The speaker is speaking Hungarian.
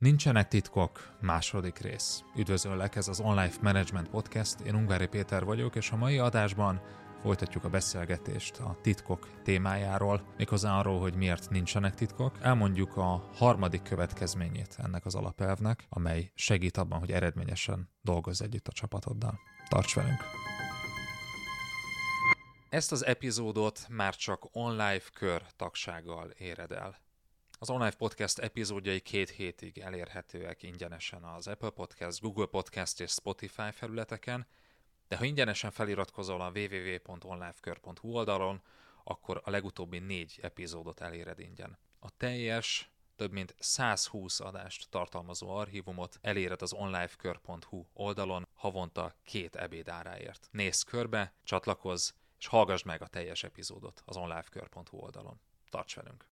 Nincsenek titkok, második rész. Üdvözöllek, ez az Online Management Podcast, én Ungári Péter vagyok, és a mai adásban folytatjuk a beszélgetést a titkok témájáról, méghozzá arról, hogy miért nincsenek titkok. Elmondjuk a harmadik következményét ennek az alapelvnek, amely segít abban, hogy eredményesen dolgozz együtt a csapatoddal. Tarts velünk! Ezt az epizódot már csak online kör tagsággal éred el. Az online podcast epizódjai két hétig elérhetőek ingyenesen az Apple Podcast, Google Podcast és Spotify felületeken, de ha ingyenesen feliratkozol a www.onlifekör.hu oldalon, akkor a legutóbbi négy epizódot eléred ingyen. A teljes, több mint 120 adást tartalmazó archívumot eléred az onlifekör.hu oldalon havonta két ebéd áráért. Nézz körbe, csatlakozz, és hallgass meg a teljes epizódot az onlifekör.hu oldalon. Tarts velünk!